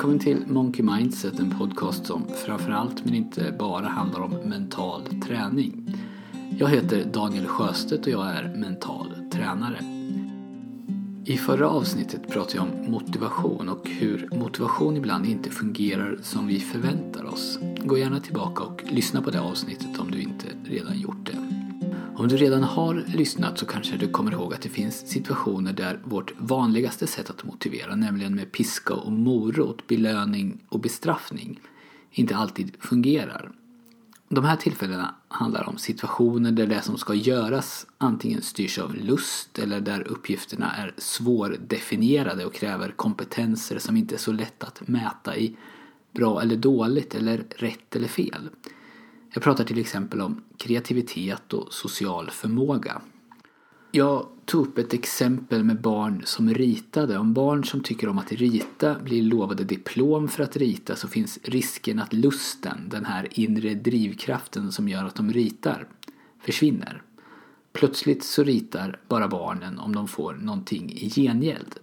Välkommen till Monkey Mindset, en podcast som framförallt men inte bara handlar om mental träning. Jag heter Daniel Sjöstedt och jag är mental tränare. I förra avsnittet pratade jag om motivation och hur motivation ibland inte fungerar som vi förväntar oss. Gå gärna tillbaka och lyssna på det avsnittet om du inte redan gjort det. Om du redan har lyssnat så kanske du kommer ihåg att det finns situationer där vårt vanligaste sätt att motivera, nämligen med piska och morot, belöning och bestraffning, inte alltid fungerar. De här tillfällena handlar om situationer där det som ska göras antingen styrs av lust eller där uppgifterna är svårdefinierade och kräver kompetenser som inte är så lätt att mäta i bra eller dåligt eller rätt eller fel. Jag pratar till exempel om kreativitet och social förmåga. Jag tog upp ett exempel med barn som ritade. Om barn som tycker om att rita blir lovade diplom för att rita så finns risken att lusten, den här inre drivkraften som gör att de ritar, försvinner. Plötsligt så ritar bara barnen om de får någonting i gengäld.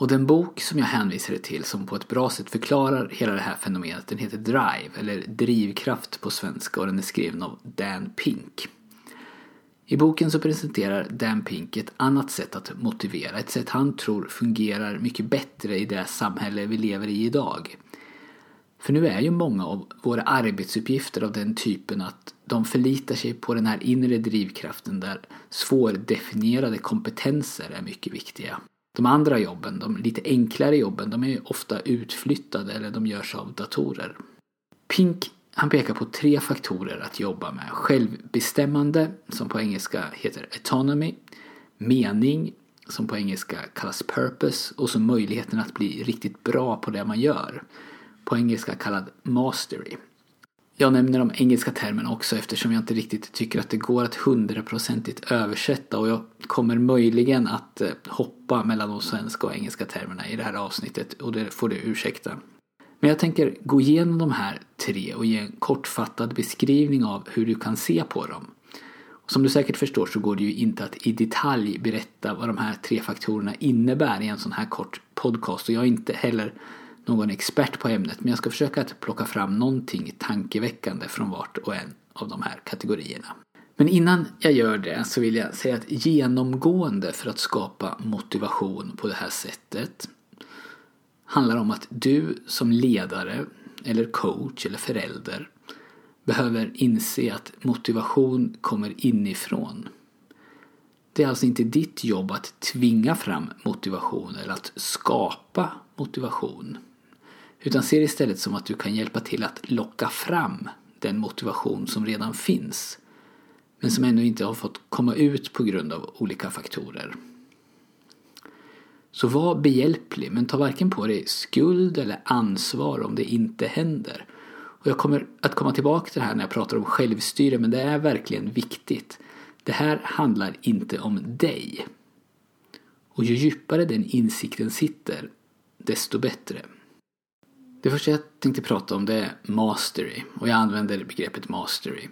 Och den bok som jag hänvisade till som på ett bra sätt förklarar hela det här fenomenet den heter Drive, eller Drivkraft på svenska och den är skriven av Dan Pink. I boken så presenterar Dan Pink ett annat sätt att motivera, ett sätt han tror fungerar mycket bättre i det samhälle vi lever i idag. För nu är ju många av våra arbetsuppgifter av den typen att de förlitar sig på den här inre drivkraften där svårdefinierade kompetenser är mycket viktiga. De andra jobben, de lite enklare jobben, de är ofta utflyttade eller de görs av datorer. Pink han pekar på tre faktorer att jobba med. Självbestämmande, som på engelska heter autonomy, mening, som på engelska kallas purpose, och så möjligheten att bli riktigt bra på det man gör, på engelska kallad mastery. Jag nämner de engelska termerna också eftersom jag inte riktigt tycker att det går att hundraprocentigt översätta och jag kommer möjligen att eh, hoppa mellan de svenska och engelska termerna i det här avsnittet och det får du ursäkta. Men jag tänker gå igenom de här tre och ge en kortfattad beskrivning av hur du kan se på dem. Som du säkert förstår så går det ju inte att i detalj berätta vad de här tre faktorerna innebär i en sån här kort podcast och jag är inte heller någon expert på ämnet men jag ska försöka att plocka fram någonting tankeväckande från vart och en av de här kategorierna. Men innan jag gör det så vill jag säga att genomgående för att skapa motivation på det här sättet handlar om att du som ledare eller coach eller förälder behöver inse att motivation kommer inifrån. Det är alltså inte ditt jobb att tvinga fram motivation eller att skapa motivation. Utan se det istället som att du kan hjälpa till att locka fram den motivation som redan finns men som ännu inte har fått komma ut på grund av olika faktorer. Så var behjälplig men ta varken på dig skuld eller ansvar om det inte händer. Och jag kommer att komma tillbaka till det här när jag pratar om självstyre men det är verkligen viktigt. Det här handlar inte om dig. Och ju djupare den insikten sitter, desto bättre. Det första jag tänkte prata om det är mastery och jag använder begreppet mastery.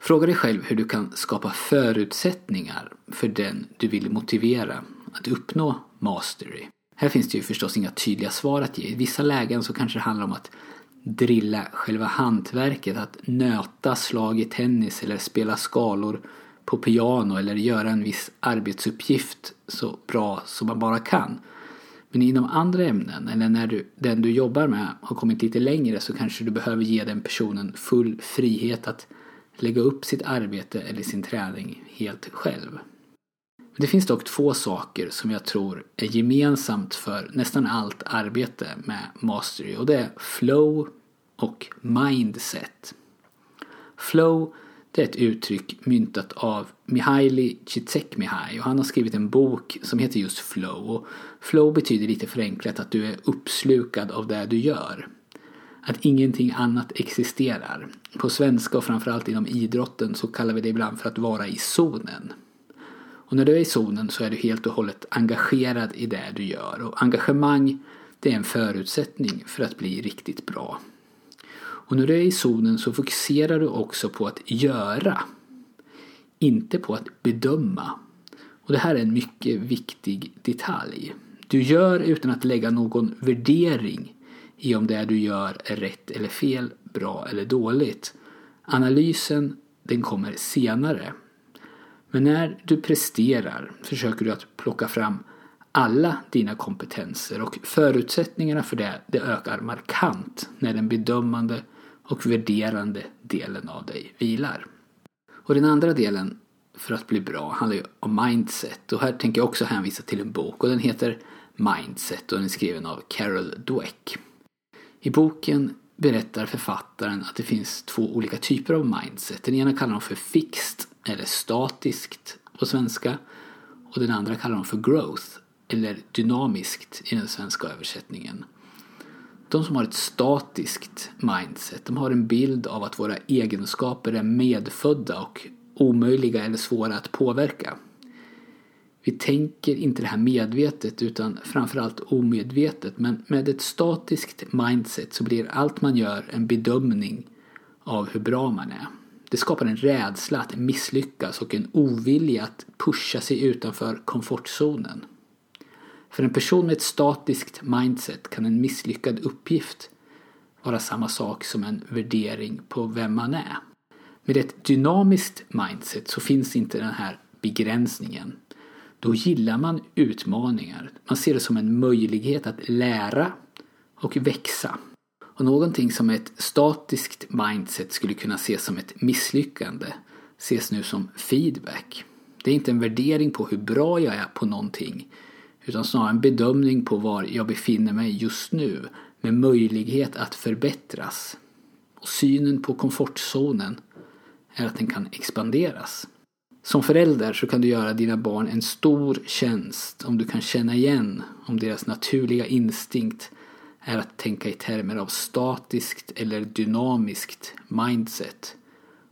Fråga dig själv hur du kan skapa förutsättningar för den du vill motivera att uppnå mastery. Här finns det ju förstås inga tydliga svar att ge. I vissa lägen så kanske det handlar om att drilla själva hantverket, att nöta slag i tennis eller spela skalor på piano eller göra en viss arbetsuppgift så bra som man bara kan. Men inom andra ämnen eller när du, den du jobbar med har kommit lite längre så kanske du behöver ge den personen full frihet att lägga upp sitt arbete eller sin träning helt själv. Det finns dock två saker som jag tror är gemensamt för nästan allt arbete med mastery och det är flow och mindset. Flow det är ett uttryck myntat av Mihaili Csikszentmihalyi och han har skrivit en bok som heter just Flow. Och flow betyder lite förenklat att du är uppslukad av det du gör. Att ingenting annat existerar. På svenska och framförallt inom idrotten så kallar vi det ibland för att vara i zonen. Och när du är i zonen så är du helt och hållet engagerad i det du gör. Och engagemang det är en förutsättning för att bli riktigt bra. Och när du är i zonen så fokuserar du också på att göra. Inte på att bedöma. Och det här är en mycket viktig detalj. Du gör utan att lägga någon värdering i om det du gör är rätt eller fel, bra eller dåligt. Analysen, den kommer senare. Men när du presterar försöker du att plocka fram alla dina kompetenser och förutsättningarna för det, det ökar markant när den bedömande och värderande delen av dig vilar. Och den andra delen för att bli bra handlar ju om mindset och här tänker jag också hänvisa till en bok och den heter Mindset och den är skriven av Carol Dweck. I boken berättar författaren att det finns två olika typer av mindset. Den ena kallar de för fixed eller statiskt på svenska och den andra kallar de för growth eller dynamiskt i den svenska översättningen. De som har ett statiskt mindset, de har en bild av att våra egenskaper är medfödda och omöjliga eller svåra att påverka. Vi tänker inte det här medvetet utan framförallt omedvetet men med ett statiskt mindset så blir allt man gör en bedömning av hur bra man är. Det skapar en rädsla att misslyckas och en ovilja att pusha sig utanför komfortzonen. För en person med ett statiskt mindset kan en misslyckad uppgift vara samma sak som en värdering på vem man är. Med ett dynamiskt mindset så finns inte den här begränsningen. Då gillar man utmaningar. Man ser det som en möjlighet att lära och växa. Och någonting som ett statiskt mindset skulle kunna ses som ett misslyckande ses nu som feedback. Det är inte en värdering på hur bra jag är på någonting utan snarare en bedömning på var jag befinner mig just nu med möjlighet att förbättras. Och synen på komfortzonen är att den kan expanderas. Som förälder så kan du göra dina barn en stor tjänst om du kan känna igen om deras naturliga instinkt är att tänka i termer av statiskt eller dynamiskt mindset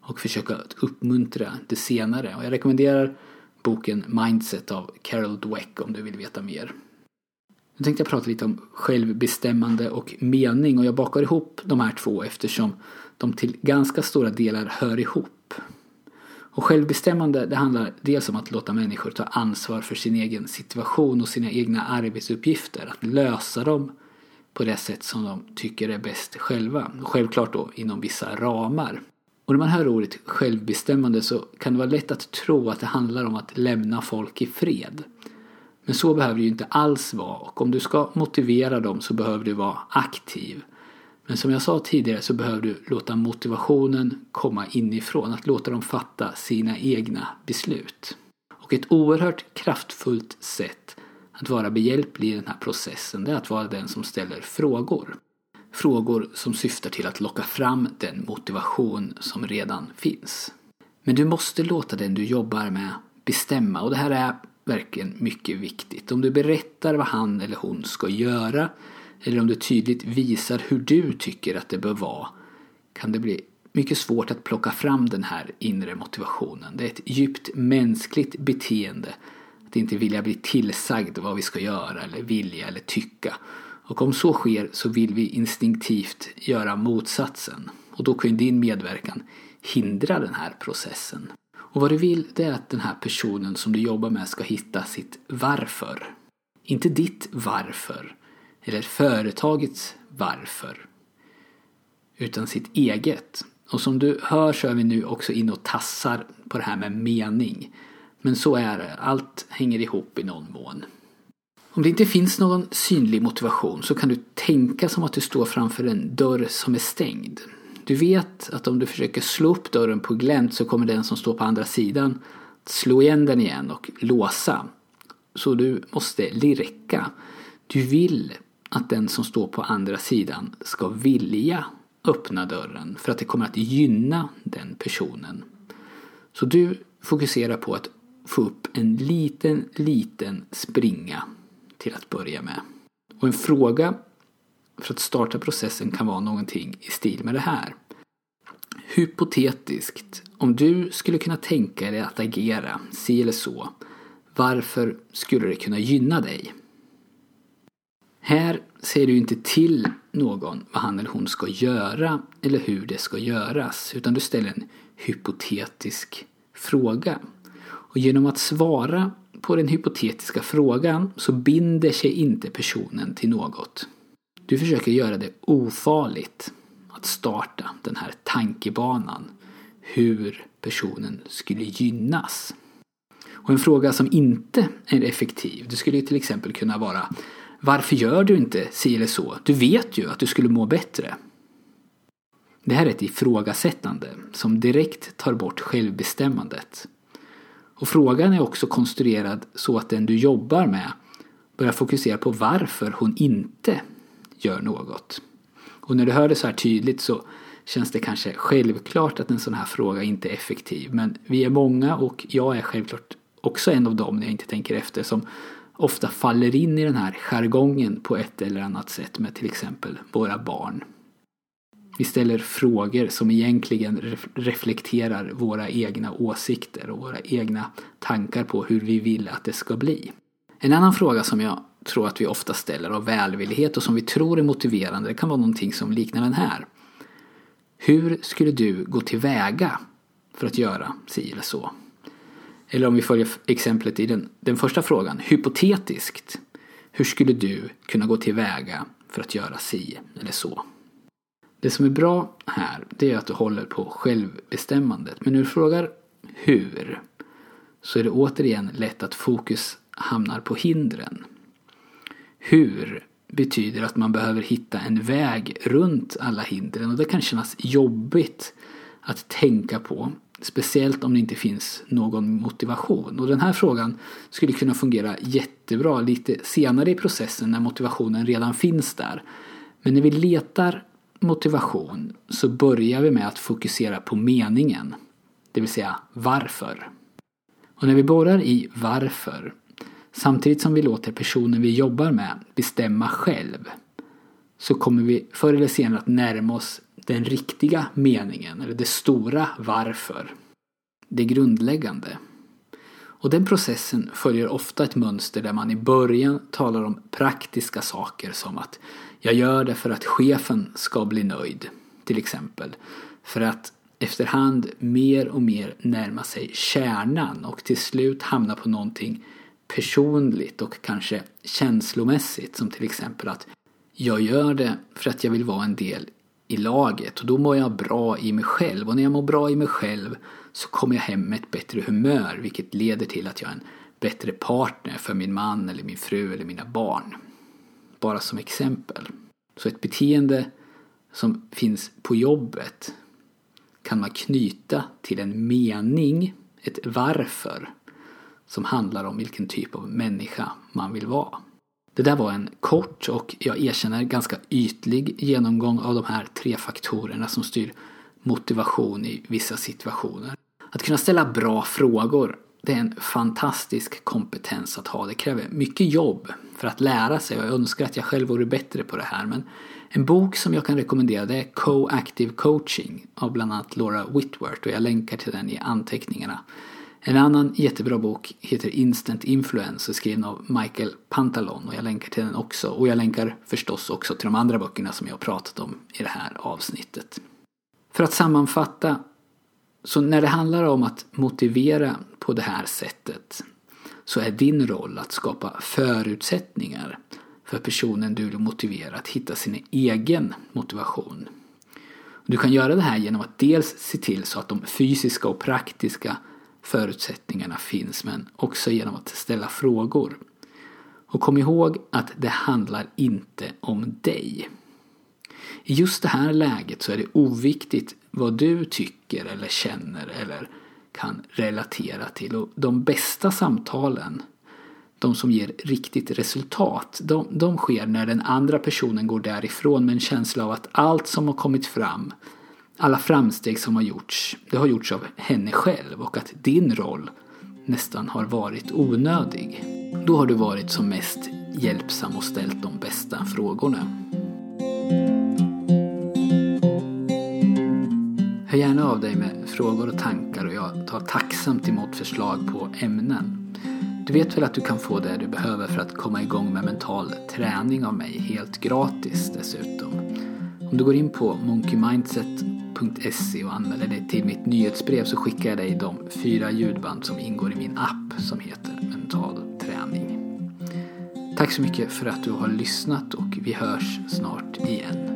och försöka uppmuntra det senare. Och jag rekommenderar boken Mindset av Carol Dweck om du vill veta mer. Nu tänkte jag prata lite om självbestämmande och mening och jag bakar ihop de här två eftersom de till ganska stora delar hör ihop. Och självbestämmande det handlar dels om att låta människor ta ansvar för sin egen situation och sina egna arbetsuppgifter, att lösa dem på det sätt som de tycker är bäst själva. Självklart då inom vissa ramar. Och när man hör ordet självbestämmande så kan det vara lätt att tro att det handlar om att lämna folk i fred. Men så behöver det ju inte alls vara och om du ska motivera dem så behöver du vara aktiv. Men som jag sa tidigare så behöver du låta motivationen komma inifrån, att låta dem fatta sina egna beslut. Och ett oerhört kraftfullt sätt att vara behjälplig i den här processen det är att vara den som ställer frågor. Frågor som syftar till att locka fram den motivation som redan finns. Men du måste låta den du jobbar med bestämma och det här är verkligen mycket viktigt. Om du berättar vad han eller hon ska göra eller om du tydligt visar hur du tycker att det bör vara kan det bli mycket svårt att plocka fram den här inre motivationen. Det är ett djupt mänskligt beteende att inte vilja bli tillsagd vad vi ska göra eller vilja eller tycka. Och om så sker så vill vi instinktivt göra motsatsen. Och då kan ju din medverkan hindra den här processen. Och vad du vill det är att den här personen som du jobbar med ska hitta sitt varför. Inte ditt varför eller företagets varför. Utan sitt eget. Och som du hör så är vi nu också inne och tassar på det här med mening. Men så är det, allt hänger ihop i någon mån. Om det inte finns någon synlig motivation så kan du tänka som att du står framför en dörr som är stängd. Du vet att om du försöker slå upp dörren på glänt så kommer den som står på andra sidan slå igen den igen och låsa. Så du måste lirka. Du vill att den som står på andra sidan ska vilja öppna dörren för att det kommer att gynna den personen. Så du fokuserar på att få upp en liten, liten springa till att börja med. Och en fråga för att starta processen kan vara någonting i stil med det här. Hypotetiskt, om du skulle kunna tänka dig att agera si eller så, varför skulle det kunna gynna dig? Här säger du inte till någon vad han eller hon ska göra eller hur det ska göras, utan du ställer en hypotetisk fråga. Och genom att svara på den hypotetiska frågan så binder sig inte personen till något. Du försöker göra det ofarligt att starta den här tankebanan hur personen skulle gynnas. Och en fråga som inte är effektiv, det skulle till exempel kunna vara Varför gör du inte si eller så? Du vet ju att du skulle må bättre. Det här är ett ifrågasättande som direkt tar bort självbestämmandet. Och frågan är också konstruerad så att den du jobbar med börjar fokusera på varför hon inte gör något. Och när du hör det så här tydligt så känns det kanske självklart att en sån här fråga inte är effektiv. Men vi är många och jag är självklart också en av dem när jag inte tänker efter som ofta faller in i den här jargongen på ett eller annat sätt med till exempel våra barn. Vi ställer frågor som egentligen reflekterar våra egna åsikter och våra egna tankar på hur vi vill att det ska bli. En annan fråga som jag tror att vi ofta ställer av välvillighet och som vi tror är motiverande det kan vara någonting som liknar den här. Hur skulle du gå tillväga för att göra si eller så? Eller om vi följer exemplet i den, den första frågan, hypotetiskt. Hur skulle du kunna gå tillväga för att göra si eller så? Det som är bra här, det är att du håller på självbestämmandet. Men när du frågar hur, så är det återigen lätt att fokus hamnar på hindren. Hur betyder att man behöver hitta en väg runt alla hindren och det kan kännas jobbigt att tänka på. Speciellt om det inte finns någon motivation. Och den här frågan skulle kunna fungera jättebra lite senare i processen när motivationen redan finns där. Men när vi letar motivation så börjar vi med att fokusera på meningen. Det vill säga varför. Och när vi borrar i varför samtidigt som vi låter personen vi jobbar med bestämma själv så kommer vi förr eller senare att närma oss den riktiga meningen eller det stora varför. Det grundläggande. Och den processen följer ofta ett mönster där man i början talar om praktiska saker som att jag gör det för att chefen ska bli nöjd, till exempel. För att efterhand mer och mer närma sig kärnan och till slut hamna på någonting personligt och kanske känslomässigt som till exempel att jag gör det för att jag vill vara en del i laget och då mår jag bra i mig själv och när jag mår bra i mig själv så kommer jag hem med ett bättre humör vilket leder till att jag är en bättre partner för min man eller min fru eller mina barn. Bara som exempel. Så ett beteende som finns på jobbet kan man knyta till en mening, ett varför som handlar om vilken typ av människa man vill vara. Det där var en kort och jag erkänner ganska ytlig genomgång av de här tre faktorerna som styr motivation i vissa situationer. Att kunna ställa bra frågor, det är en fantastisk kompetens att ha. Det kräver mycket jobb för att lära sig och jag önskar att jag själv vore bättre på det här. Men en bok som jag kan rekommendera det är Co-Active Coaching av bland annat Laura Whitworth och jag länkar till den i anteckningarna. En annan jättebra bok heter Instant Influence och skriven av Michael Pantalon och jag länkar till den också. Och jag länkar förstås också till de andra böckerna som jag har pratat om i det här avsnittet. För att sammanfatta, så när det handlar om att motivera på det här sättet så är din roll att skapa förutsättningar för personen du vill motivera att hitta sin egen motivation. Du kan göra det här genom att dels se till så att de fysiska och praktiska förutsättningarna finns men också genom att ställa frågor. Och kom ihåg att det handlar inte om dig. I just det här läget så är det oviktigt vad du tycker eller känner eller kan relatera till. Och de bästa samtalen, de som ger riktigt resultat, de, de sker när den andra personen går därifrån med en känsla av att allt som har kommit fram alla framsteg som har gjorts, det har gjorts av henne själv och att din roll nästan har varit onödig. Då har du varit som mest hjälpsam och ställt de bästa frågorna. Hör gärna av dig med frågor och tankar och jag tar tacksamt emot förslag på ämnen. Du vet väl att du kan få det du behöver för att komma igång med mental träning av mig helt gratis dessutom. Om du går in på monkeymindset.se och anmäler dig till mitt nyhetsbrev så skickar jag dig de fyra ljudband som ingår i min app som heter Mental träning. Tack så mycket för att du har lyssnat och vi hörs snart igen.